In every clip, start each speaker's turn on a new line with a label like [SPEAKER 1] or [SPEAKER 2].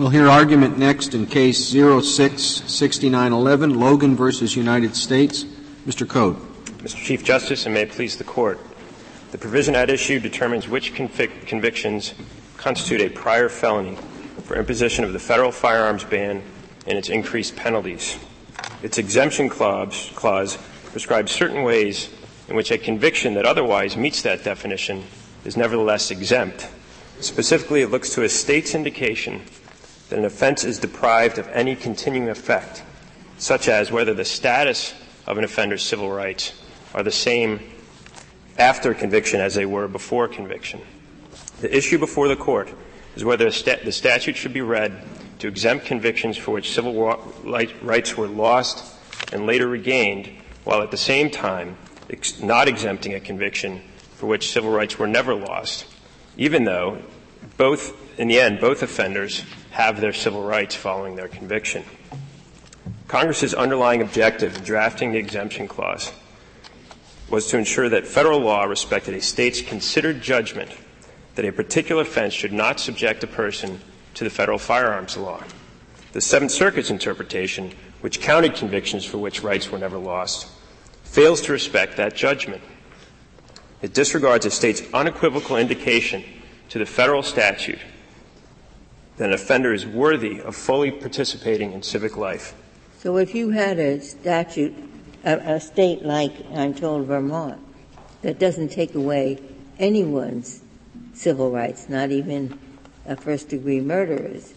[SPEAKER 1] We'll hear argument next in case 066911, Logan versus United States. Mr. Code.
[SPEAKER 2] Mr. Chief Justice, and may it please the Court. The provision at issue determines which convic- convictions constitute a prior felony for imposition of the federal firearms ban and its increased penalties. Its exemption clause, clause prescribes certain ways in which a conviction that otherwise meets that definition is nevertheless exempt. Specifically, it looks to a state's indication that an offense is deprived of any continuing effect, such as whether the status of an offender's civil rights are the same after conviction as they were before conviction. The issue before the court is whether the statute should be read to exempt convictions for which civil rights were lost and later regained, while at the same time ex- not exempting a conviction for which civil rights were never lost, even though both, in the end, both offenders have their civil rights following their conviction. Congress's underlying objective in drafting the exemption clause was to ensure that federal law respected a state's considered judgment that a particular offense should not subject a person to the federal firearms law. The Seventh Circuit's interpretation, which counted convictions for which rights were never lost, fails to respect that judgment. It disregards a state's unequivocal indication to the federal statute that an offender is worthy of fully participating in civic life.
[SPEAKER 3] So if you had a statute, a, a state like I'm told Vermont, that doesn't take away anyone's civil rights, not even a first degree murderer's,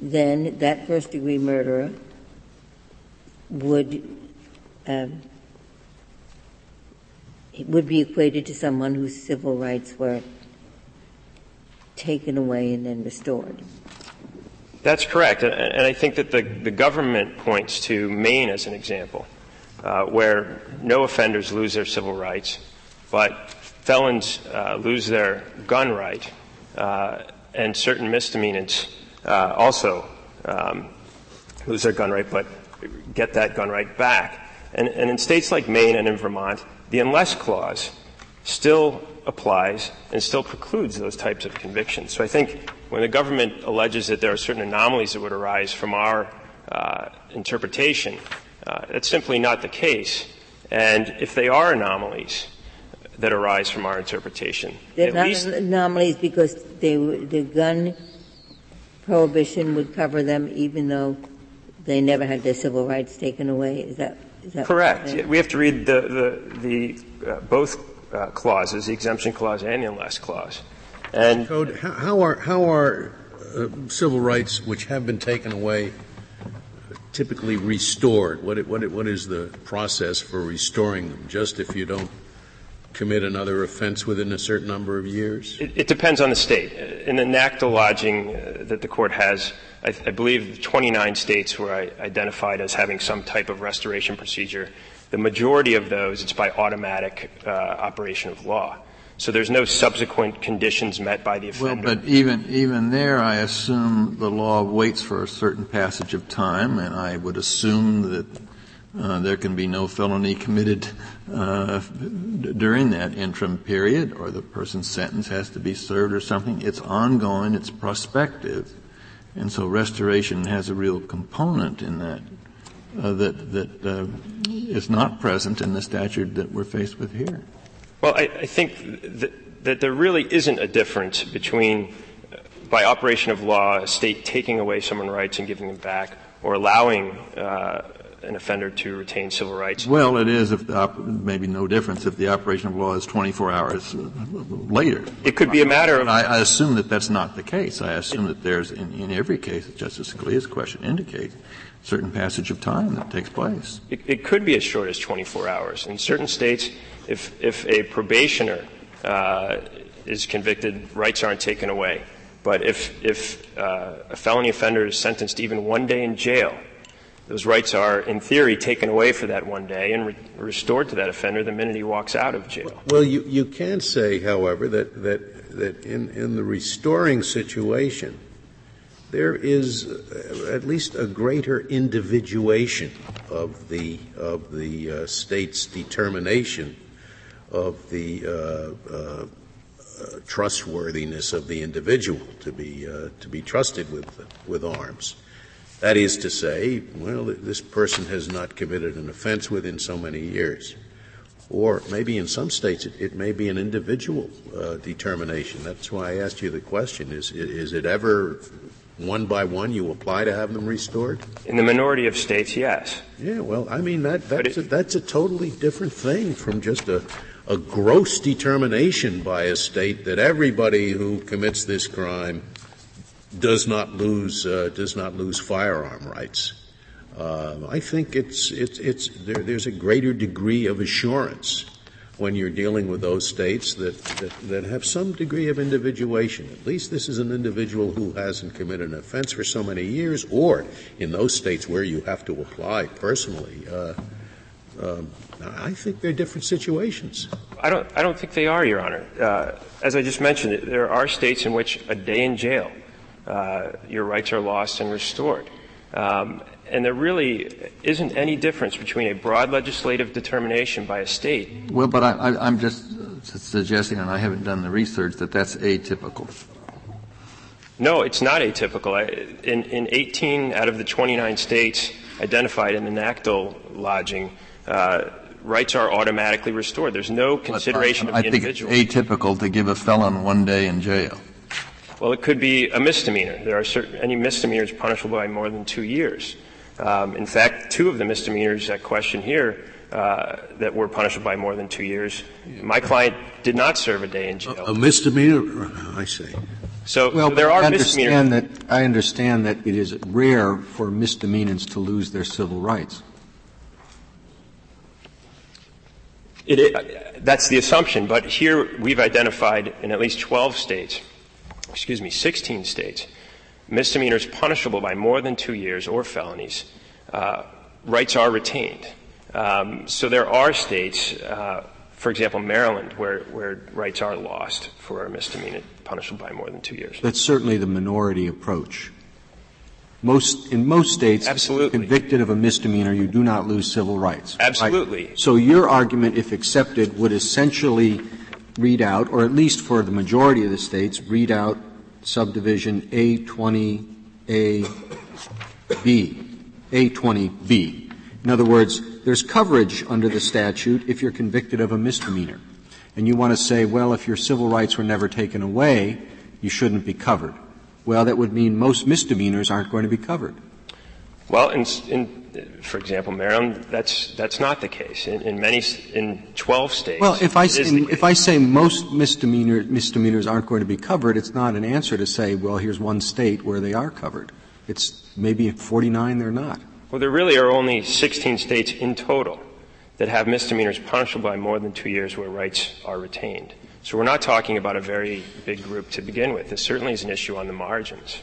[SPEAKER 3] then that first degree murderer would um, would be equated to someone whose civil rights were taken away and then restored.
[SPEAKER 2] That's correct. And I think that the, the government points to Maine as an example, uh, where no offenders lose their civil rights, but felons uh, lose their gun right, uh, and certain misdemeanors uh, also um, lose their gun right, but get that gun right back. And, and in states like Maine and in Vermont, the unless clause still applies and still precludes those types of convictions. So I think when the government alleges that there are certain anomalies that would arise from our uh, interpretation, uh, that's simply not the case. And if they are anomalies that arise from our interpretation,
[SPEAKER 3] they're not anomalies because they, the gun prohibition would cover them, even though they never had their civil rights taken away. Is that, is that
[SPEAKER 2] correct? We have to read the the, the uh, both uh, clauses, the exemption clause and the unless clause.
[SPEAKER 4] And Code, how, how are how are uh, civil rights which have been taken away typically restored? What what what is the process for restoring them? Just if you don't commit another offense within a certain number of years?
[SPEAKER 2] It, it depends on the state. In the NACDL lodging uh, that the court has, I, I, believe 29 states were identified as having some type of restoration procedure. The majority of those, it's by automatic uh, operation of law. So there's no subsequent conditions met by the offender.
[SPEAKER 5] Well, but even even there, I assume the law waits for a certain passage of time, and I would assume that uh, there can be no felony committed uh, during that interim period, or the person's sentence has to be served or something. It's ongoing. It's prospective, and so restoration has a real component in that uh, that that uh, is not present in the statute that we're faced with here.
[SPEAKER 2] Well, I, I think that, that, there really isn't a difference between, uh, by operation of law, a state taking away someone's rights and giving them back, or allowing uh, an offender to retain civil rights.
[SPEAKER 5] Well, it is if the op- maybe no difference if the operation of law is 24 hours later.
[SPEAKER 2] It could be a matter of.
[SPEAKER 5] I, I, assume that that's not the case. I assume that there's, in, in every case, Justice Scalia's question indicates, certain passage of time that takes place.
[SPEAKER 2] It, it, could be as short as 24 hours. In certain states, if, if a probationer uh, is convicted, rights aren't taken away. But if, if uh, a felony offender is sentenced even one day in jail, those rights are, in theory, taken away for that one day and re- restored to that offender the minute he walks out of jail.
[SPEAKER 4] Well, you, you can say, however, that, that, that in, in the restoring situation, there is at least a greater individuation of the of the uh, state's determination of the uh, uh, uh, trustworthiness of the individual to be uh, to be trusted with with arms. That is to say, well, this person has not committed an offense within so many years. Or maybe in some states it, it may be an individual uh, determination. That's why I asked you the question: Is is it ever one by one you apply to have them restored?
[SPEAKER 2] In the minority of states, yes.
[SPEAKER 4] Yeah, well, I mean that that's it, a, that's a totally different thing from just a a gross determination by a state that everybody who commits this crime does not lose uh, does not lose firearm rights. Uh, I think it's it's it's there, there's a greater degree of assurance when you're dealing with those states that, that, that have some degree of individuation. At least this is an individual who hasn't committed an offense for so many years, or in those states where you have to apply personally. Uh, um, I think they're different situations.
[SPEAKER 2] I don't. I don't think they are, Your Honor. Uh, as I just mentioned, there are states in which a day in jail, uh, your rights are lost and restored. Um, and there really isn't any difference between a broad legislative determination by a state.
[SPEAKER 5] Well, but I, am just suggesting, and I haven't done the research, that that's atypical.
[SPEAKER 2] No, it's not atypical. In, in 18 out of the 29 states identified in the NACDL lodging, uh, rights are automatically restored. There's no consideration uh, of the
[SPEAKER 5] I
[SPEAKER 2] individual.
[SPEAKER 5] I think it's atypical to give a felon one day in jail.
[SPEAKER 2] Well, it could be a misdemeanor. There are certain, any misdemeanors punishable by more than two years. Um, in fact, two of the misdemeanors at question here uh, that were punishable by more than two years, my client did not serve a day in jail.
[SPEAKER 4] A, a misdemeanor, I see.
[SPEAKER 2] So,
[SPEAKER 1] well,
[SPEAKER 2] there are
[SPEAKER 1] I understand
[SPEAKER 2] misdemeanors.
[SPEAKER 1] that I understand that it is rare for misdemeanors to lose their civil rights.
[SPEAKER 2] It, that's the assumption, but here we've identified in at least 12 states, excuse me, 16 states, misdemeanors punishable by more than two years or felonies, uh, rights are retained. Um, so there are states, uh, for example, Maryland, where, where rights are lost for a misdemeanor punishable by more than two years.
[SPEAKER 1] That's certainly the minority approach. Most, in most states,
[SPEAKER 2] Absolutely.
[SPEAKER 1] convicted of a misdemeanor, you do not lose civil rights.
[SPEAKER 2] Absolutely.
[SPEAKER 1] Right? So your argument, if accepted, would essentially read out, or at least for the majority of the states, read out subdivision A20AB, A20B. In other words, there's coverage under the statute if you're convicted of a misdemeanor. And you want to say, well, if your civil rights were never taken away, you shouldn't be covered. Well, that would mean most misdemeanors aren't going to be covered.
[SPEAKER 2] Well, in, in, for example, Maryland, that's that's not the case. In, in many, in 12 states.
[SPEAKER 1] Well, if I if I say most misdemeanor, misdemeanors aren't going to be covered, it's not an answer to say, well, here's one state where they are covered. It's maybe 49 they're not.
[SPEAKER 2] Well, there really are only 16 states in total that have misdemeanors punishable by more than two years where rights are retained. So we're not talking about a very big group to begin with. This certainly is an issue on the margins.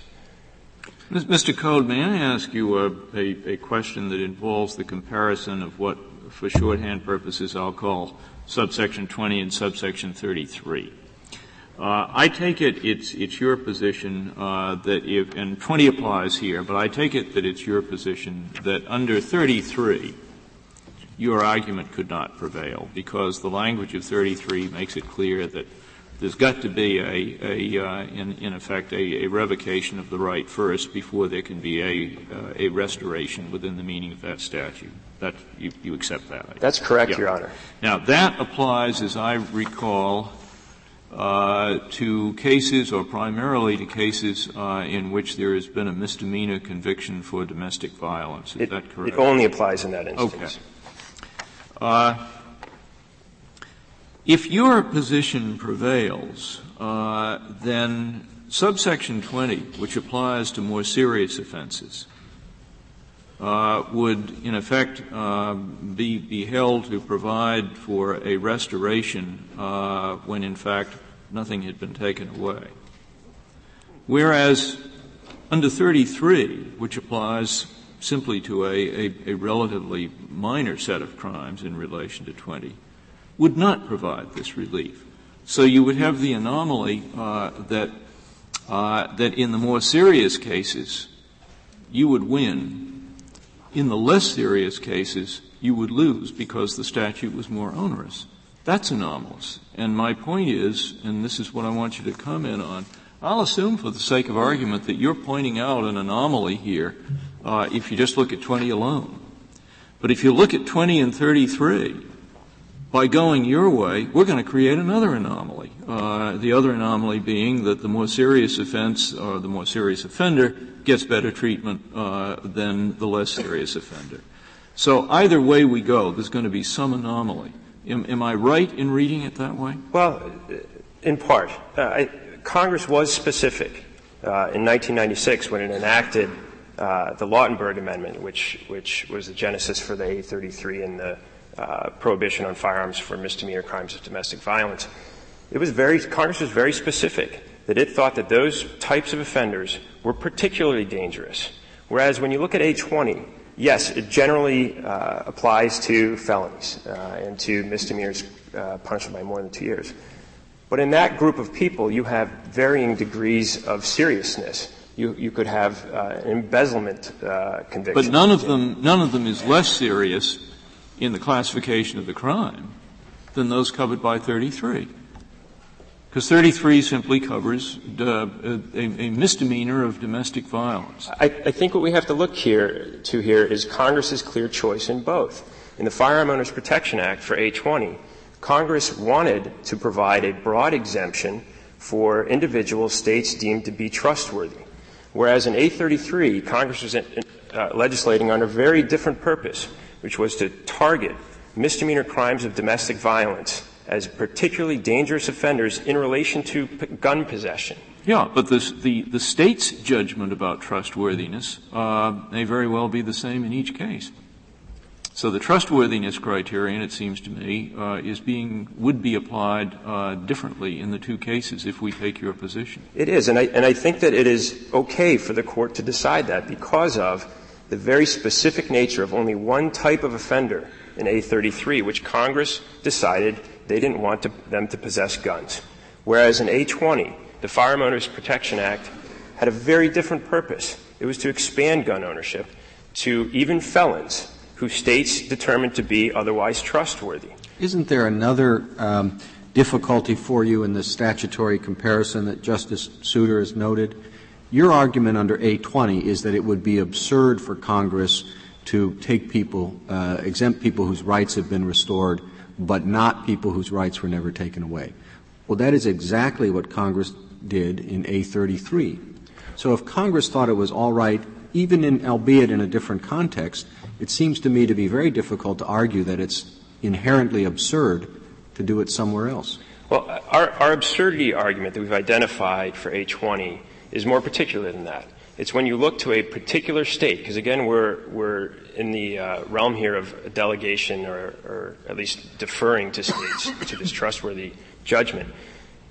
[SPEAKER 6] Mr. Coad, may I ask you a, a, a, question that involves the comparison of what, for shorthand purposes, I'll call subsection 20 and subsection 33? Uh, I take it it's, it's your position uh, that if, and 20 applies here, but I take it that it's your position that under 33, your argument could not prevail because the language of 33 makes it clear that there's got to be a, a uh, in, in, effect, a, a, revocation of the right first before there can be a, uh, a restoration within the meaning of that statute. That you, you accept that?
[SPEAKER 2] That's correct, yeah. Your Honor.
[SPEAKER 6] Now that applies, as I recall, uh, to cases, or primarily to cases uh, in which there has been a misdemeanor conviction for domestic violence. Is
[SPEAKER 2] it,
[SPEAKER 6] that correct?
[SPEAKER 2] It only applies in that instance.
[SPEAKER 6] Okay. Uh, if your position prevails, uh, then subsection 20, which applies to more serious offenses, uh, would in effect uh, be, be held to provide for a restoration uh, when in fact nothing had been taken away. Whereas under 33, which applies simply to a, a, a, relatively minor set of crimes in relation to 20, would not provide this relief. So you would have the anomaly uh, that uh, that in the more serious cases you would win. In the less serious cases, you would lose because the statute was more onerous. That's anomalous. And my point is, and this is what I want you to comment on, I'll assume for the sake of argument that you're pointing out an anomaly here uh, if you just look at 20 alone. But if you look at 20 and 33, by going your way, we're going to create another anomaly. Uh, the other anomaly being that the more serious offense or the more serious offender gets better treatment uh, than the less serious offender. So either way we go, there's going to be some anomaly. Am, am I right in reading it that way?
[SPEAKER 2] Well, in part. Uh, I, Congress was specific uh, in 1996 when it enacted uh, the Lautenberg Amendment, which, which was the genesis for the A33 and the uh, prohibition on firearms for misdemeanor crimes of domestic violence. It was very, Congress was very specific that it thought that those types of offenders were particularly dangerous. Whereas when you look at A20, yes, it generally uh, applies to felonies uh, and to misdemeanors uh, punishable by more than two years. But in that group of people, you have varying degrees of seriousness. You, you could have an embezzlement uh, conviction.
[SPEAKER 6] But none of them, none of them is less serious in the classification of the crime than those covered by 33. Because 33 simply covers uh, a, a, misdemeanor of domestic violence.
[SPEAKER 2] I, I, think what we have to look here to here is Congress's clear choice in both. In the Firearm Owners Protection Act for A20, Congress wanted to provide a broad exemption for individual states deemed to be trustworthy. Whereas in A33, Congress was uh, legislating on a very different purpose, which was to target misdemeanor crimes of domestic violence as particularly dangerous offenders in relation to p- gun possession.
[SPEAKER 6] Yeah, but the, the, the state's judgment about trustworthiness uh, may very well be the same in each case. So the trustworthiness criterion, it seems to me, uh, is being would be applied uh, differently in the two cases if we take your position.
[SPEAKER 2] It is, and I and I think that it is okay for the court to decide that because of the very specific nature of only one type of offender in A33, which Congress decided they didn't want to, them to possess guns. Whereas in A20, the Firearm Owners Protection Act had a very different purpose. It was to expand gun ownership to even felons who states determined to be otherwise trustworthy.
[SPEAKER 1] Isn't there another um, difficulty for you in the statutory comparison that Justice Souter has noted? Your argument under A20 is that it would be absurd for Congress to take people, uh, exempt people whose rights have been restored, but not people whose rights were never taken away. Well, that is exactly what Congress did in A33. So if Congress thought it was all right, even in, albeit in a different context, it seems to me to be very difficult to argue that it's inherently absurd to do it somewhere else.
[SPEAKER 2] Well, our, our absurdity argument that we've identified for A20 is more particular than that. It's when you look to a particular state, because again, we're, we're in the uh, realm here of delegation or, or at least deferring to states to this trustworthy judgment.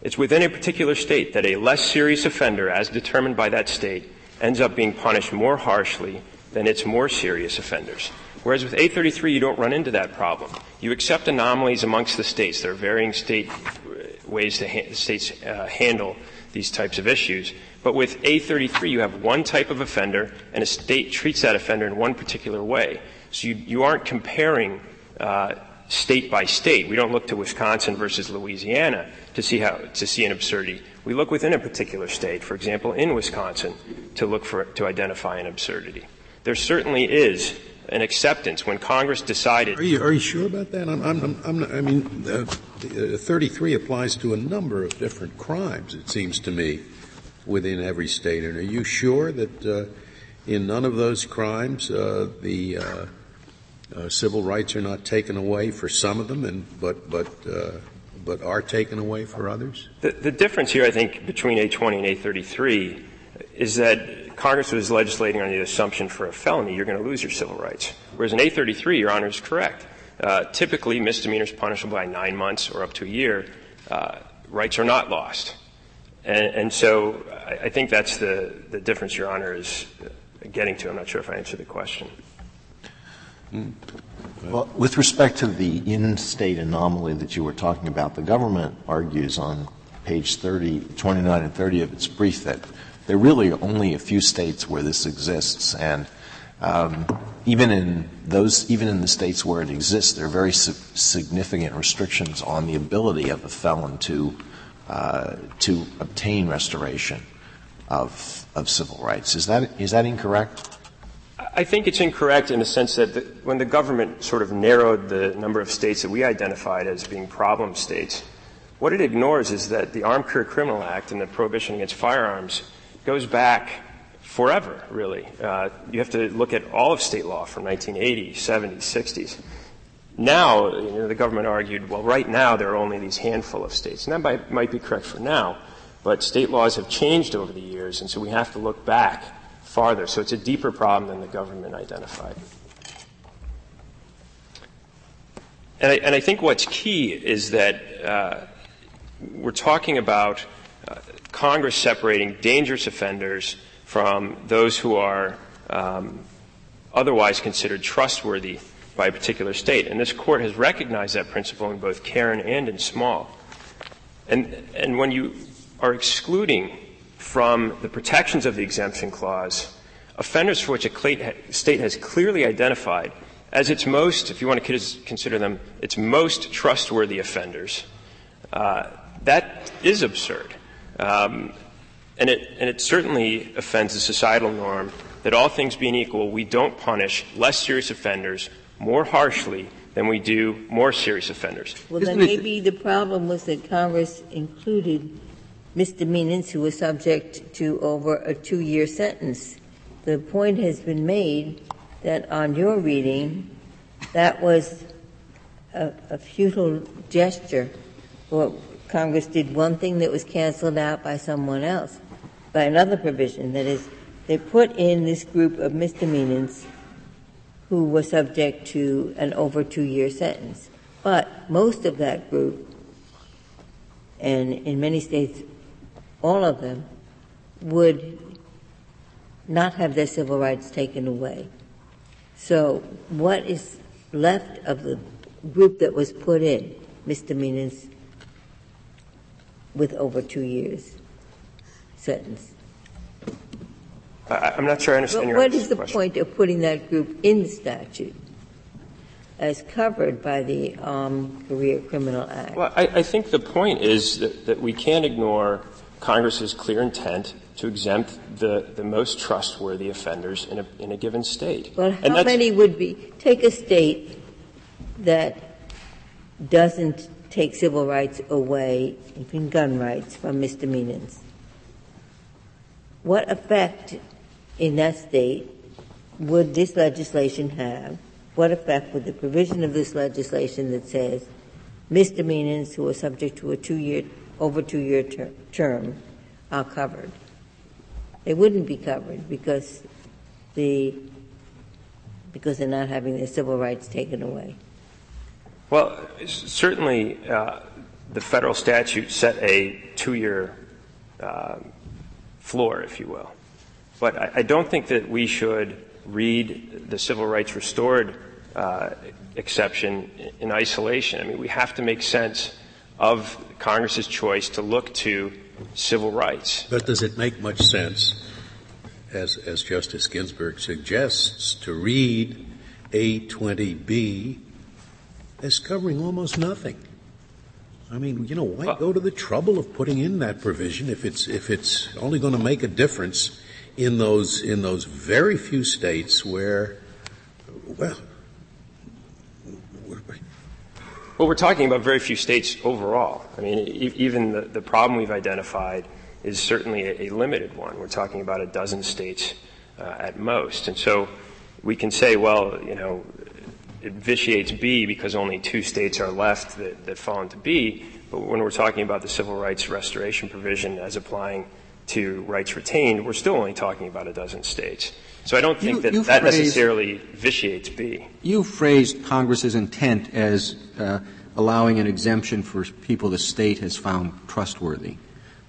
[SPEAKER 2] It's within a particular state that a less serious offender, as determined by that state, ends up being punished more harshly than it's more serious offenders. Whereas with A33, you don't run into that problem. You accept anomalies amongst the states. There are varying state uh, ways to ha- states uh, handle these types of issues. But with A33, you have one type of offender, and a state treats that offender in one particular way. So you, you aren't comparing uh, state by state. We don't look to Wisconsin versus Louisiana to see how to see an absurdity. We look within a particular state. For example, in Wisconsin, to look for to identify an absurdity there certainly is an acceptance when Congress decided.
[SPEAKER 4] Are you, are you sure about that? I'm, I'm, I'm not, i mean, uh, 33 applies to a number of different crimes, it seems to me, within every state. And are you sure that uh, in none of those crimes uh, the uh, uh, civil rights are not taken away for some of them, and but but uh, but are taken away for others?
[SPEAKER 2] The, the difference here, I think, between A20 and A33 is that Congress was legislating on the assumption for a felony, you're going to lose your civil rights. Whereas in A33, Your Honor is correct. Uh, typically, misdemeanors punishable by nine months or up to a year, uh, rights are not lost. And, and so I, I, think that's the, the difference Your Honor is getting to. I'm not sure if I answered the question.
[SPEAKER 7] Well, with respect to the in-state anomaly that you were talking about, the government argues on page 30, 29 and 30 of its brief that there are really only a few states where this exists, and um, even in those, even in the states where it exists, there are very su- significant restrictions on the ability of a felon to uh, to obtain restoration of of civil rights. Is that is that incorrect?
[SPEAKER 2] I think it's incorrect in the sense that the, when the government sort of narrowed the number of states that we identified as being problem states, what it ignores is that the Armed Career Criminal Act and the prohibition against firearms goes back forever, really. Uh, you have to look at all of state law from 1980s, 70s, 60s. Now, you know, the government argued, well, right now there are only these handful of states. And that might, might be correct for now, but state laws have changed over the years, and so we have to look back farther. So it's a deeper problem than the government identified. And I, and I think what's key is that uh, we're talking about Congress separating dangerous offenders from those who are um, otherwise considered trustworthy by a particular state. And this court has recognized that principle in both Caron and in Small. And, and when you are excluding from the protections of the exemption clause offenders for which a state has clearly identified as its most, if you want to consider them, its most trustworthy offenders, uh, that is absurd. Um, and, it, and it certainly offends the societal norm that all things being equal, we don't punish less serious offenders more harshly than we do more serious offenders.
[SPEAKER 3] Well, then maybe the problem was that Congress included misdemeanors who were subject to over a two-year sentence. The point has been made that on your reading, that was a, a futile gesture. Well, Congress did one thing that was canceled out by someone else, by another provision. That is, they put in this group of misdemeanors who were subject to an over two year sentence. But most of that group, and in many states, all of them, would not have their civil rights taken away. So what is left of the group that was put in misdemeanors with over two years sentence?
[SPEAKER 2] I, am not sure I understand
[SPEAKER 3] but
[SPEAKER 2] your
[SPEAKER 3] What is the
[SPEAKER 2] question.
[SPEAKER 3] point of putting that group in the statute as covered by the Armed Career Criminal Act?
[SPEAKER 2] Well, I, I think the point is that, that we can't ignore Congress's clear intent to exempt the, the most trustworthy offenders in a, in a given state.
[SPEAKER 3] Well, how many would be? Take a state that doesn't take civil rights away, even gun rights, from misdemeanors. What effect in that state would this legislation have? What effect would the provision of this legislation that says misdemeanors who are subject to a two-year, over two-year ter- term are covered? They wouldn't be covered because the because they're not having their civil rights taken away.
[SPEAKER 2] Well, certainly uh, the federal statute set a two-year uh, floor, if you will. But I, I, don't think that we should read the civil rights restored uh, exception in isolation. I mean, we have to make sense of Congress's choice to look to civil rights.
[SPEAKER 4] But does it make much sense, as, as Justice Ginsburg suggests, to read A20B as covering almost nothing? I mean, you know, why go to the trouble of putting in that provision if it's if it's only going to make a difference in those in those very few states where, well,
[SPEAKER 2] well, we're talking about very few states overall. I mean, e- even the, the problem we've identified is certainly a, a, limited one. We're talking about a dozen states uh, at most, and so we can say, well, you know, it vitiates B because only two states are left that, that fall into B. But when we're talking about the civil rights restoration provision as applying to rights retained, we're still only talking about a dozen states. So I don't think you, that that phrased, necessarily vitiates B.
[SPEAKER 1] You phrased Congress's intent as uh, allowing an exemption for people the state has found trustworthy.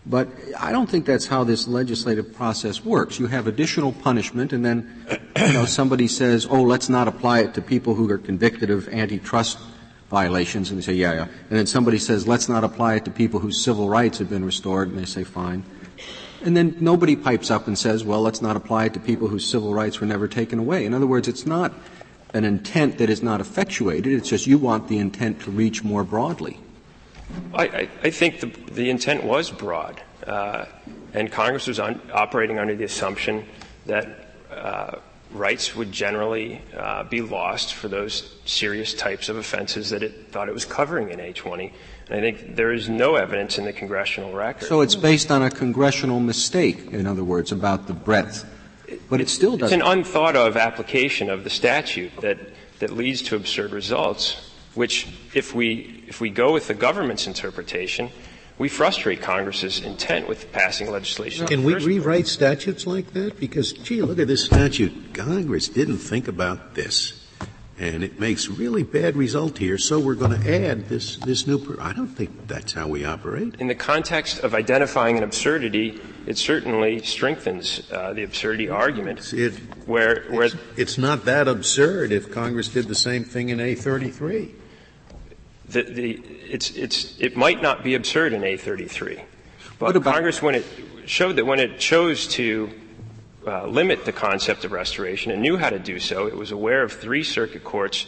[SPEAKER 1] But I don't think that's how this legislative process works. You have additional punishment, and then you know somebody says, "Oh, let's not apply it to people who are convicted of antitrust violations," and they say, "Yeah, yeah." And then somebody says, "Let's not apply it to people whose civil rights have been restored," and they say, "Fine." And then nobody pipes up and says, well, let's not apply it to people whose civil rights were never taken away. In other words, it's not an intent that is not effectuated. It's just you want the intent to reach more broadly.
[SPEAKER 2] I, I, think the, the intent was broad. Uh, and Congress was un- operating under the assumption that uh, rights would generally uh, be lost for those serious types of offenses that it thought it was covering in A20. And I think there is no evidence in the congressional record.
[SPEAKER 1] So it's based on a congressional mistake, in other words, about the breadth. But it still doesn't.
[SPEAKER 2] It's an unthought of application of the statute that, that leads to absurd results, which, if we, if we go with the government's interpretation, we frustrate Congress's intent with passing legislation.
[SPEAKER 4] Can we rewrite statutes like that? Because, gee, look at this statute. Congress didn't think about this. And it makes really bad result here, so we're going to add this, this new, per- I don't think that's how we operate.
[SPEAKER 2] In the context of identifying an absurdity, it certainly strengthens uh, the absurdity argument.
[SPEAKER 4] It,
[SPEAKER 2] where, where
[SPEAKER 4] it's, it's not that absurd if Congress did the same thing in A33.
[SPEAKER 2] The, the, it's, it's, it might not be absurd in A33. But Congress, when it showed that when it chose to uh, limit the concept of restoration and knew how to do so, it was aware of three circuit courts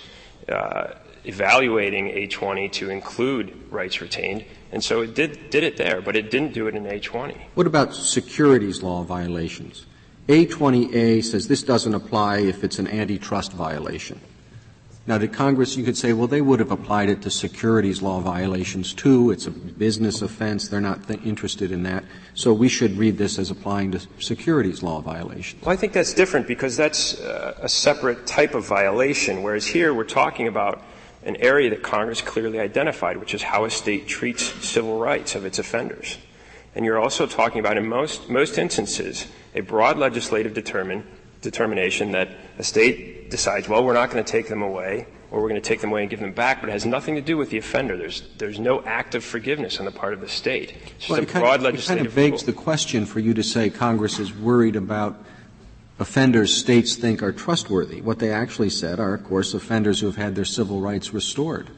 [SPEAKER 2] uh, evaluating A20 to include rights retained, and so it did, did it there, but it didn't do it in A20.
[SPEAKER 1] What about securities law violations? A20A says this doesn't apply if it's an antitrust violation. Now, to Congress, you could say, well, they would have applied it to securities law violations too. It's a business offense. They're not th- interested in that. So we should read this as applying to securities law violations.
[SPEAKER 2] Well, I think that's different because that's uh, a separate type of violation, whereas here we're talking about an area that Congress clearly identified, which is how a state treats civil rights of its offenders. And you're also talking about, in most, most instances, a broad legislative determine, determination that a state decides, well, we're not going to take them away, or we're going to take them away and give them back, but it has nothing to do with the offender. There's, there's no act of forgiveness on the part of the state. It's
[SPEAKER 1] well,
[SPEAKER 2] a
[SPEAKER 1] kind
[SPEAKER 2] broad
[SPEAKER 1] of, It kind of begs the question for you to say Congress is worried about offenders states think are trustworthy. What they actually said are, of course, offenders who have had their civil rights restored.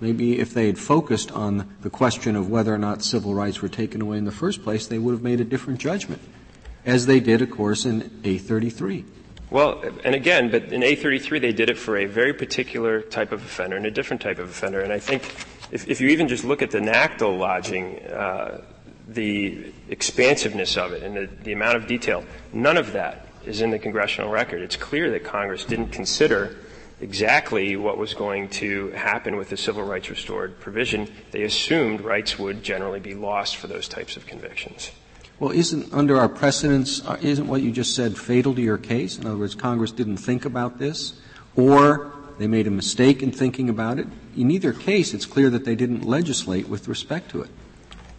[SPEAKER 1] Maybe if they had focused on the question of whether or not civil rights were taken away in the first place, they would have made a different judgment, as they did, of course, in A33.
[SPEAKER 2] Well, and again, but in A33 they did it for a very particular type of offender and a different type of offender. And I think if, if you even just look at the NACDL lodging, uh, the expansiveness of it and the, the amount of detail, none of that is in the congressional record. It's clear that Congress didn't consider exactly what was going to happen with the civil rights restored provision. They assumed rights would generally be lost for those types of convictions.
[SPEAKER 1] Well, isn't under our precedents, uh, isn't what you just said fatal to your case? In other words, Congress didn't think about this, or they made a mistake in thinking about it. In either case, it's clear that they didn't legislate with respect to it.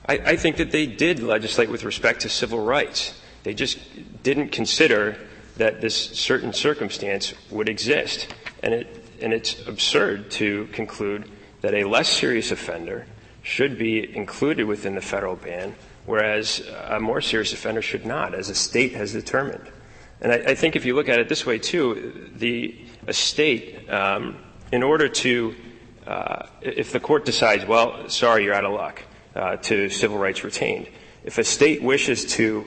[SPEAKER 2] I, I think that they did legislate with respect to civil rights. They just didn't consider that this certain circumstance would exist. And, it, and it's absurd to conclude that a less serious offender should be included within the federal ban whereas a more serious offender should not, as a state has determined. And I, I think if you look at it this way too, the a state, um, in order to, uh, if the court decides, well, sorry, you're out of luck, uh, to civil rights retained, if a state wishes to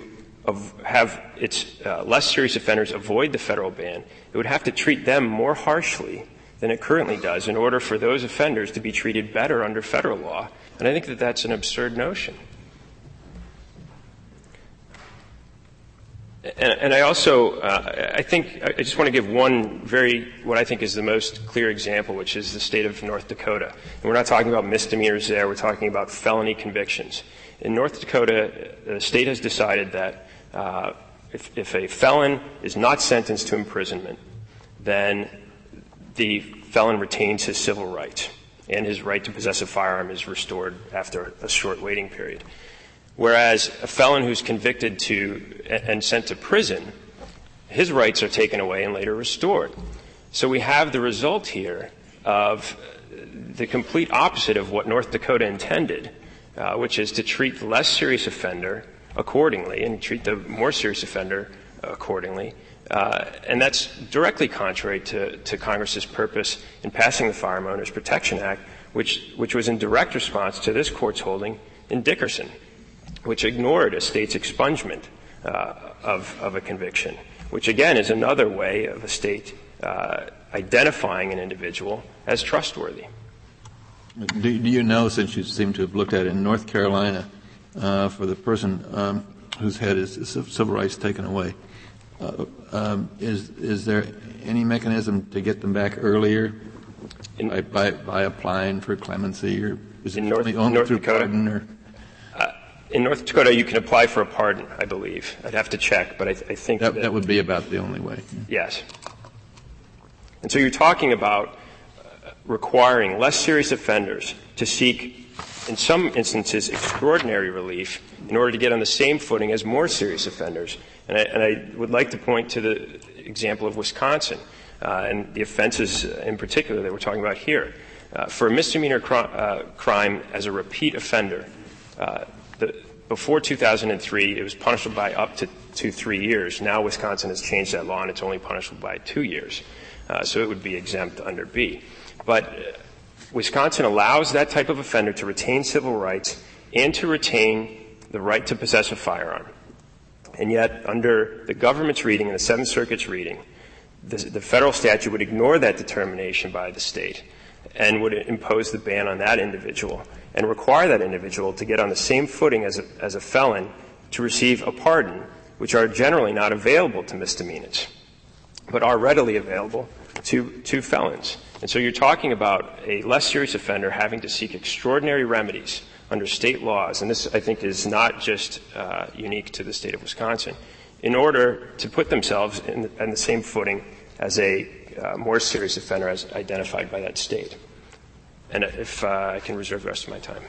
[SPEAKER 2] have its uh, less serious offenders avoid the federal ban, it would have to treat them more harshly than it currently does in order for those offenders to be treated better under federal law. And I think that that's an absurd notion. And, and, I also, uh, I think, I just want to give one very, what I think is the most clear example, which is the state of North Dakota. And we're not talking about misdemeanors there, we're talking about felony convictions. In North Dakota, the state has decided that uh, if, if a felon is not sentenced to imprisonment, then the felon retains his civil rights, and his right to possess a firearm is restored after a short waiting period. Whereas a felon who's convicted to and sent to prison, his rights are taken away and later restored. So we have the result here of the complete opposite of what North Dakota intended, uh, which is to treat the less serious offender accordingly and treat the more serious offender accordingly. Uh, and that's directly contrary to, to Congress's purpose in passing the Firearm Owners Protection Act, which, which was in direct response to this court's holding in Dickerson which ignored a state's expungement uh, of, of a conviction, which again is another way of a state uh, identifying an individual as trustworthy.
[SPEAKER 5] Do, do, you know, since you seem to have looked at it in North Carolina, uh, for the person um, whose head is, civil rights taken away, uh, um, is is there any mechanism to get them back earlier in, by, by, by applying for clemency, or is it
[SPEAKER 2] in North,
[SPEAKER 5] only, only
[SPEAKER 2] North
[SPEAKER 5] through
[SPEAKER 2] Dakota?
[SPEAKER 5] pardon? Or?
[SPEAKER 2] In North Dakota, you can apply for a pardon, I believe. I'd have to check, but I, th- I think
[SPEAKER 5] that,
[SPEAKER 2] that,
[SPEAKER 5] that would be about the only way.
[SPEAKER 2] Yes. And so you're talking about uh, requiring less serious offenders to seek, in some instances, extraordinary relief in order to get on the same footing as more serious offenders. And I, and I would like to point to the example of Wisconsin uh, and the offenses in particular that we're talking about here. Uh, for a misdemeanor cr- uh, crime as a repeat offender, uh, the, before 2003, it was punishable by up to, to three years. Now Wisconsin has changed that law and it's only punishable by two years. Uh, so it would be exempt under B. But uh, Wisconsin allows that type of offender to retain civil rights and to retain the right to possess a firearm. And yet, under the government's reading and the Seventh Circuit's reading, the, the federal statute would ignore that determination by the state and would impose the ban on that individual and require that individual to get on the same footing as a, as a felon to receive a pardon, which are generally not available to misdemeanors but are readily available to, to felons. And so you're talking about a less serious offender having to seek extraordinary remedies under state laws, and this I think is not just uh, unique to the state of Wisconsin, in order to put themselves in the, in the same footing as a uh, more serious offender as identified by that state. And if uh, I can reserve the rest of my time.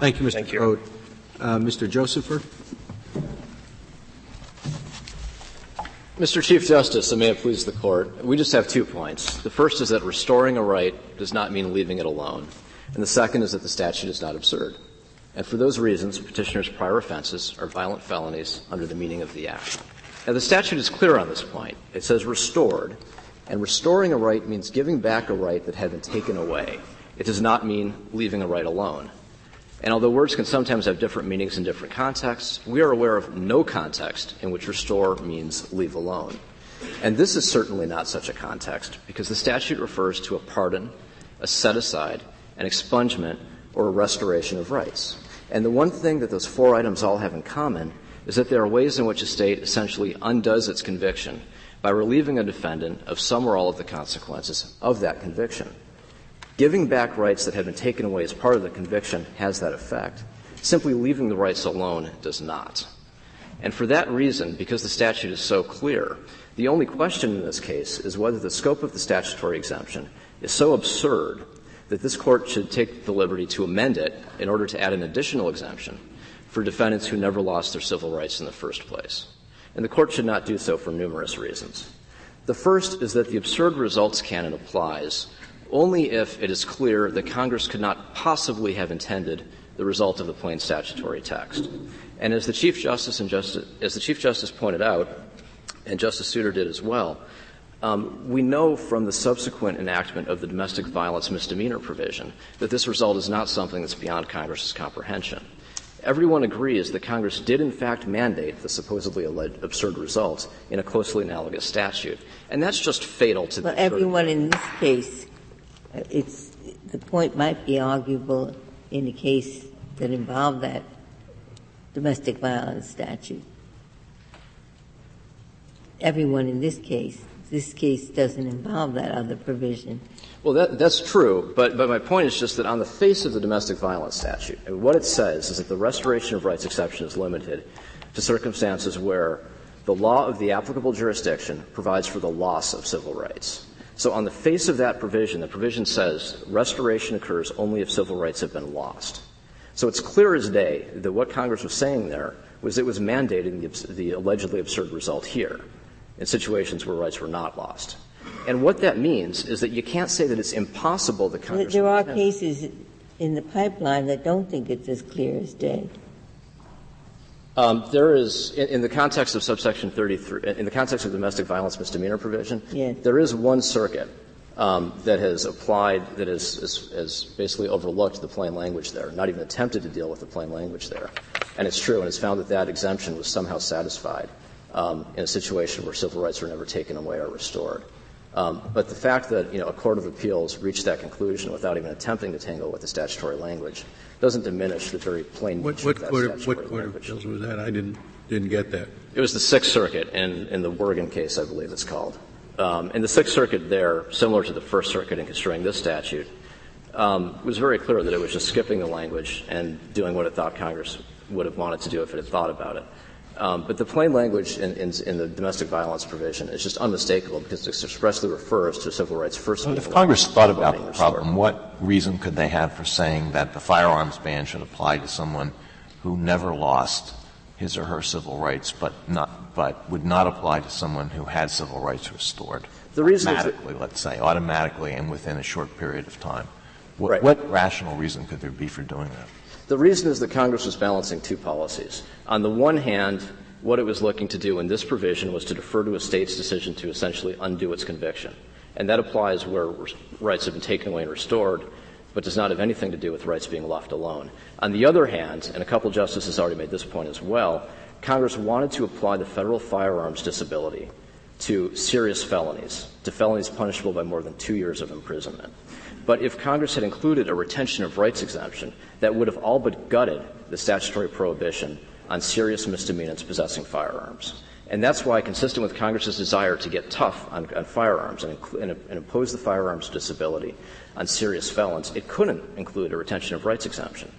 [SPEAKER 1] Thank you, Mr. Thank you. Uh, Mr. Josepher.
[SPEAKER 8] Mr. Chief Justice, and may it please the Court, we just have two points. The first is that restoring a right does not mean leaving it alone. And the second is that the statute is not absurd. And for those reasons, petitioner's prior offenses are violent felonies under the meaning of the Act. Now, the statute is clear on this point. It says restored, and restoring a right means giving back a right that had been taken away. It does not mean leaving a right alone. And although words can sometimes have different meanings in different contexts, we are aware of no context in which restore means leave alone. And this is certainly not such a context because the statute refers to a pardon, a set aside, an expungement, or a restoration of rights. And the one thing that those four items all have in common is that there are ways in which a state essentially undoes its conviction by relieving a defendant of some or all of the consequences of that conviction. Giving back rights that have been taken away as part of the conviction has that effect. Simply leaving the rights alone does not. And for that reason, because the statute is so clear, the only question in this case is whether the scope of the statutory exemption is so absurd that this court should take the liberty to amend it in order to add an additional exemption for defendants who never lost their civil rights in the first place. And the court should not do so for numerous reasons. The first is that the absurd results canon applies only if it is clear that Congress could not possibly have intended the result of the plain statutory text. And as the Chief Justice and Justice, as the Chief Justice pointed out, and Justice Souter did as well, um, we know from the subsequent enactment of the domestic violence misdemeanor provision that this result is not something that's beyond Congress's comprehension. Everyone agrees that Congress did in fact mandate the supposedly absurd results in a closely analogous statute. And that's just fatal to
[SPEAKER 3] well,
[SPEAKER 8] the
[SPEAKER 3] everyone in this case it's, the point might be arguable in a case that involved that domestic violence statute. Everyone in this case, this case doesn't involve that other provision.
[SPEAKER 8] Well, that, that's true, but, but my point is just that on the face of the domestic violence statute, what it says is that the restoration of rights exception is limited to circumstances where the law of the applicable jurisdiction provides for the loss of civil rights. So on the face of that provision, the provision says restoration occurs only if civil rights have been lost. So it's clear as day that what Congress was saying there was it was mandating the, the allegedly absurd result here in situations where rights were not lost. And what that means is that you can't say that it's impossible that Congress.
[SPEAKER 3] There are cases in the pipeline that don't think it's as clear as day.
[SPEAKER 8] Um, there is, in, in, the context of subsection 33, in the context of domestic violence misdemeanor provision,
[SPEAKER 3] yes.
[SPEAKER 8] there is one circuit um, that has applied, that has, has, has, basically overlooked the plain language there, not even attempted to deal with the plain language there. And it's true, and it's found that that exemption was somehow satisfied um, in a situation where civil rights were never taken away or restored. Um, but the fact that you know a court of appeals reached that conclusion without even attempting to tangle with the statutory language doesn't diminish the very plain
[SPEAKER 4] what,
[SPEAKER 8] nature
[SPEAKER 4] what
[SPEAKER 8] of that
[SPEAKER 4] court,
[SPEAKER 8] statutory
[SPEAKER 4] what court of appeals was that? I didn't didn't get that.
[SPEAKER 8] It was the Sixth Circuit in, in the Wergen case, I believe it's called. Um, and the Sixth Circuit there, similar to the First Circuit in construing this statute, um, was very clear that it was just skipping the language and doing what it thought Congress would have wanted to do if it had thought about it. Um, but the plain language in, in, in, the domestic violence provision is just unmistakable because it expressly refers to civil rights first.
[SPEAKER 7] Well, if Congress thought about the problem, what reason could they have for saying that the firearms ban should apply to someone who never lost his or her civil rights, but not, but would not apply to someone who had civil rights restored?
[SPEAKER 8] The reason
[SPEAKER 7] automatically, let's say, automatically and within a short period of time. What,
[SPEAKER 8] right.
[SPEAKER 7] what rational reason could there be for doing that?
[SPEAKER 8] The reason is that Congress was balancing two policies. On the one hand, what it was looking to do in this provision was to defer to a state's decision to essentially undo its conviction. And that applies where rights have been taken away and restored, but does not have anything to do with rights being left alone. On the other hand, and a couple of justices already made this point as well, Congress wanted to apply the federal firearms disability to serious felonies, to felonies punishable by more than two years of imprisonment. But if Congress had included a retention of rights exemption, that would have all but gutted the statutory prohibition on serious misdemeanors possessing firearms. And that's why, consistent with Congress's desire to get tough on, on firearms and, and, and, impose the firearms disability on serious felons, it couldn't include a retention of rights exemption.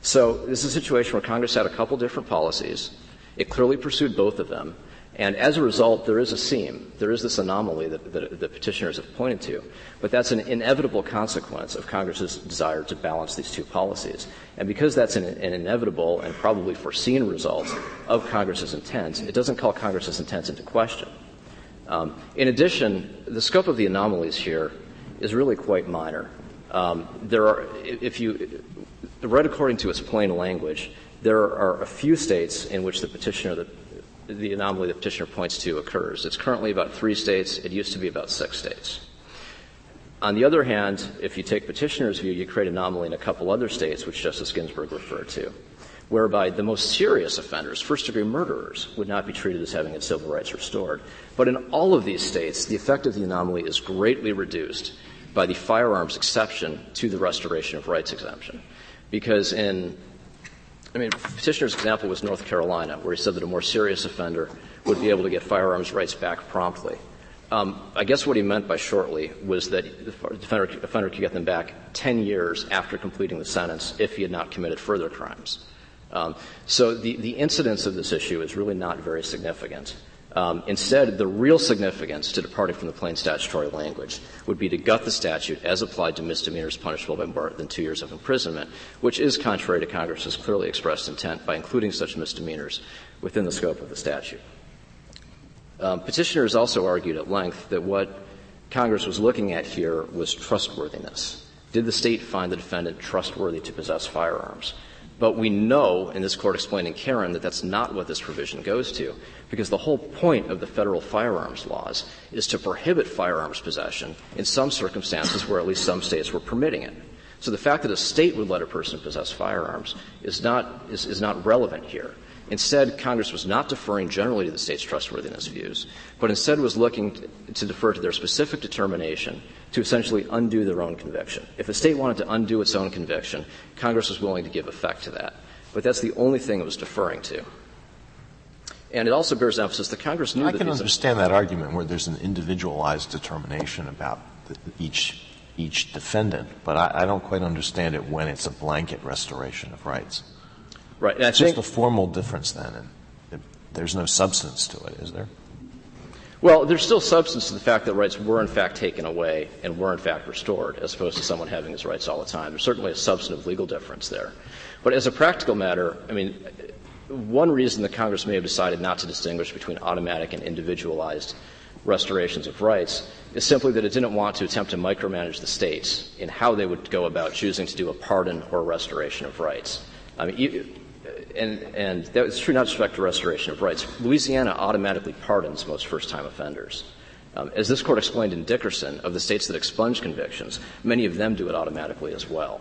[SPEAKER 8] So this is a situation where Congress had a couple different policies. It clearly pursued both of them, and as a result, there is a seam. There is this anomaly that, that the petitioners have pointed to. But that's an inevitable consequence of Congress's desire to balance these two policies. And because that's an, an inevitable and probably foreseen result of Congress's intent, it doesn't call Congress's intent into question. Um, in addition, the scope of the anomalies here is really quite minor. Um, there are, if you, read according to its plain language, there are a few states in which the petitioner, the anomaly the petitioner points to occurs. It's currently about three states. It used to be about six states. On the other hand, if you take petitioner's view, you create anomaly in a couple other states, which Justice Ginsburg referred to, whereby the most serious offenders, first degree murderers, would not be treated as having its civil rights restored. But in all of these states, the effect of the anomaly is greatly reduced by the firearms exception to the restoration of rights exemption. Because in I mean, petitioner's example was North Carolina, where he said that a more serious offender would be able to get firearms rights back promptly. Um, I guess what he meant by shortly was that the offender, offender could get them back 10 years after completing the sentence if he had not committed further crimes. Um, so the, the incidence of this issue is really not very significant. Um, instead, the real significance to departing from the plain statutory language would be to gut the statute as applied to misdemeanors punishable by more than two years of imprisonment, which is contrary to Congress's clearly expressed intent by including such misdemeanors within the scope of the statute. Um, petitioners also argued at length that what Congress was looking at here was trustworthiness. Did the state find the defendant trustworthy to possess firearms? But we know, and this court explained in Caron, that that's not what this provision goes to, because the whole point of the federal firearms laws is to prohibit firearms possession in some circumstances where at least some states were permitting it. So the fact that a state would let a person possess firearms is not, is, is not relevant here. Instead, Congress was not deferring generally to the state's trustworthiness views, but instead was looking to, defer to their specific determination to essentially undo their own conviction. If a state wanted to undo its own conviction, Congress was willing to give effect to that. But that's the only thing it was deferring to. And it also bears emphasis that Congress knew
[SPEAKER 7] I
[SPEAKER 8] that
[SPEAKER 7] can understand that argument where there's an individualized determination about the, each each defendant, but I, I, don't quite understand it when it's a blanket restoration of rights.
[SPEAKER 8] Right.
[SPEAKER 7] And it's just a formal difference then, and there's no substance to it, is there?
[SPEAKER 8] Well, there's still substance to the fact that rights were in fact taken away and were in fact restored, as opposed to someone having his rights all the time. There's certainly a substantive legal difference there. But as a practical matter, I mean, one reason that Congress may have decided not to distinguish between automatic and individualized restorations of rights is simply that it didn't want to attempt to micromanage the states in how they would go about choosing to do a pardon or a restoration of rights. I mean, and, and that's true not just respect to restoration of rights. Louisiana automatically pardons most first-time offenders. Um, as this court explained in Dickerson, of the states that expunge convictions, many of them do it automatically as well.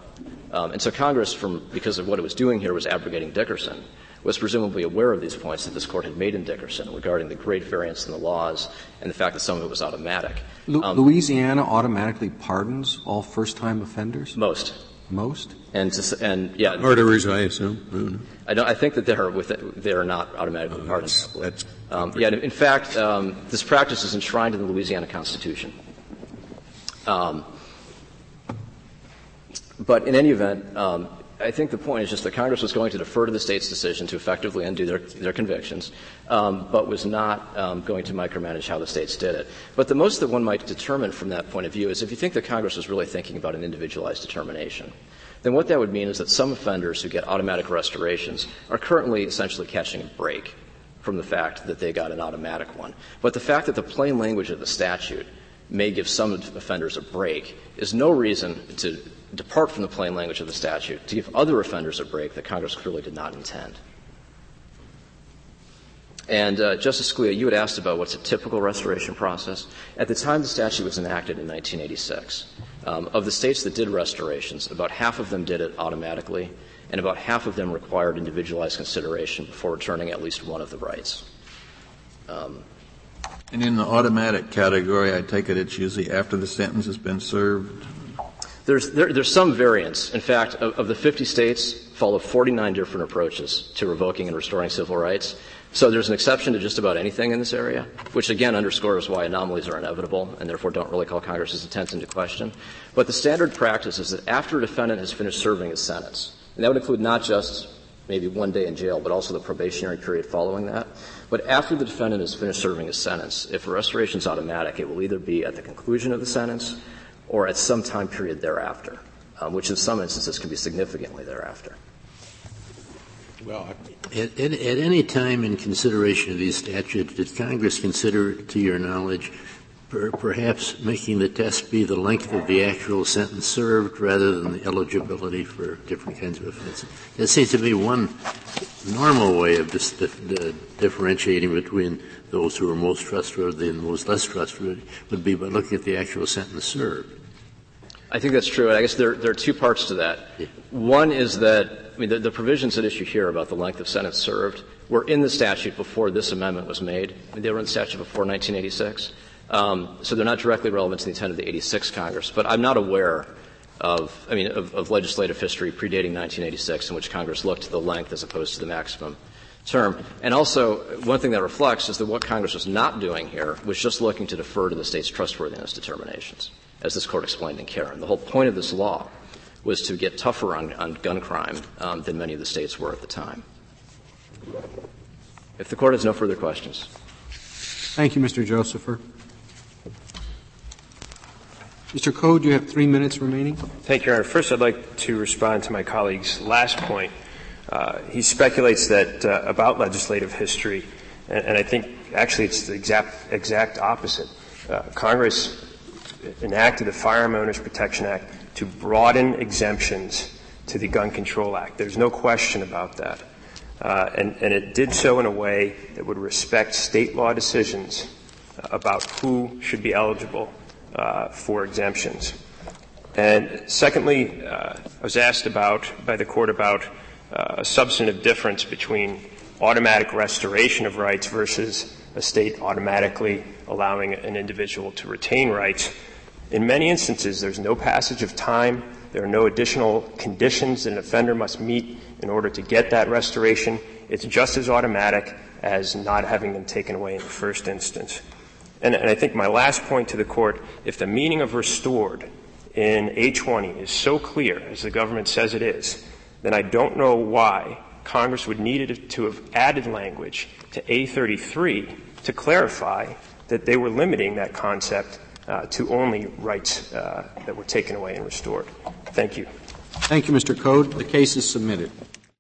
[SPEAKER 8] Um, and so Congress, from, because of what it was doing here, was abrogating Dickerson, was presumably aware of these points that this court had made in Dickerson regarding the great variance in the laws and the fact that some of it was automatic.
[SPEAKER 1] Um, Louisiana automatically pardons all first-time offenders?
[SPEAKER 8] Most.
[SPEAKER 1] Most?
[SPEAKER 8] And, to, and yeah.
[SPEAKER 4] Murderers, I assume.
[SPEAKER 8] I, don't, I think that they're, with they're not automatically oh, pardoned. That's, that's um, yeah, in fact, um, this practice is enshrined in the Louisiana Constitution. Um, but in any event, um, I think the point is just that Congress was going to defer to the state's decision to effectively undo their, their convictions, um, but was not um, going to micromanage how the states did it. But the most that one might determine from that point of view is if you think that Congress was really thinking about an individualized determination, then what that would mean is that some offenders who get automatic restorations are currently essentially catching a break from the fact that they got an automatic one. But the fact that the plain language of the statute may give some offenders a break is no reason to depart from the plain language of the statute to give other offenders a break that Congress clearly did not intend. And uh, Justice Scalia, you had asked about what's a typical restoration process. At the time the statute was enacted in 1986, um, of the states that did restorations, about half of them did it automatically, and about half of them required individualized consideration before returning at least one of the rights. Um,
[SPEAKER 5] and in the automatic category, I take it it's usually after the sentence has been served?
[SPEAKER 8] There's, there, there's some variance. In fact, of, of the 50 states, follow 49 different approaches to revoking and restoring civil rights. So there's an exception to just about anything in this area, which again underscores why anomalies are inevitable and therefore don't really call Congress's intent into question. But the standard practice is that after a defendant has finished serving his sentence, and that would include not just maybe one day in jail, but also the probationary period following that. But after the defendant has finished serving his sentence, if restoration is automatic, it will either be at the conclusion of the sentence or at some time period thereafter, um, which in some instances can be significantly thereafter.
[SPEAKER 9] Well, at, at, at, any time in consideration of these statutes, did Congress consider, to your knowledge, per, perhaps making the test be the length of the actual sentence served rather than the eligibility for different kinds of offenses? That seems to be one normal way of dis- differentiating between those who are most trustworthy and those less trustworthy would be by looking at the actual sentence served.
[SPEAKER 8] I think that's true. I guess there, there are two parts to that. Yeah. One is that, I mean, the, the, provisions at issue here about the length of sentence served were in the statute before this amendment was made. I mean, they were in the statute before 1986. Um, so they're not directly relevant to the intent of the 86 Congress. But I'm not aware of, I mean, of, of legislative history predating 1986 in which Congress looked to the length as opposed to the maximum term. And also, one thing that reflects is that what Congress was not doing here was just looking to defer to the state's trustworthiness determinations as this court explained in Caron. The whole point of this law was to get tougher on, on gun crime um, than many of the states were at the time. If the court has no further questions.
[SPEAKER 1] Thank you, Mr. Josepher. Mr. Code, you have three minutes remaining.
[SPEAKER 2] Thank you, Your Honor. First, I'd like to respond to my colleague's last point. Uh, he speculates that uh, about legislative history, and, and, I think actually it's the exact, exact opposite. Uh, Congress enacted the Firearm Owners Protection Act to broaden exemptions to the Gun Control Act. There's no question about that. Uh, and, and, it did so in a way that would respect state law decisions about who should be eligible uh, for exemptions. And secondly, uh, I was asked about by the court about uh, a substantive difference between automatic restoration of rights versus a state automatically allowing an individual to retain rights. In many instances, there's no passage of time. There are no additional conditions that an offender must meet in order to get that restoration. It's just as automatic as not having them taken away in the first instance. And, and I think my last point to the court, if the meaning of restored in A20 is so clear, as the government says it is, then I don't know why Congress would need to have added language to A33 to clarify that they were limiting that concept uh, to only rights uh, that were taken away and restored. Thank you.
[SPEAKER 1] Thank you, Mr. Code. The case is submitted.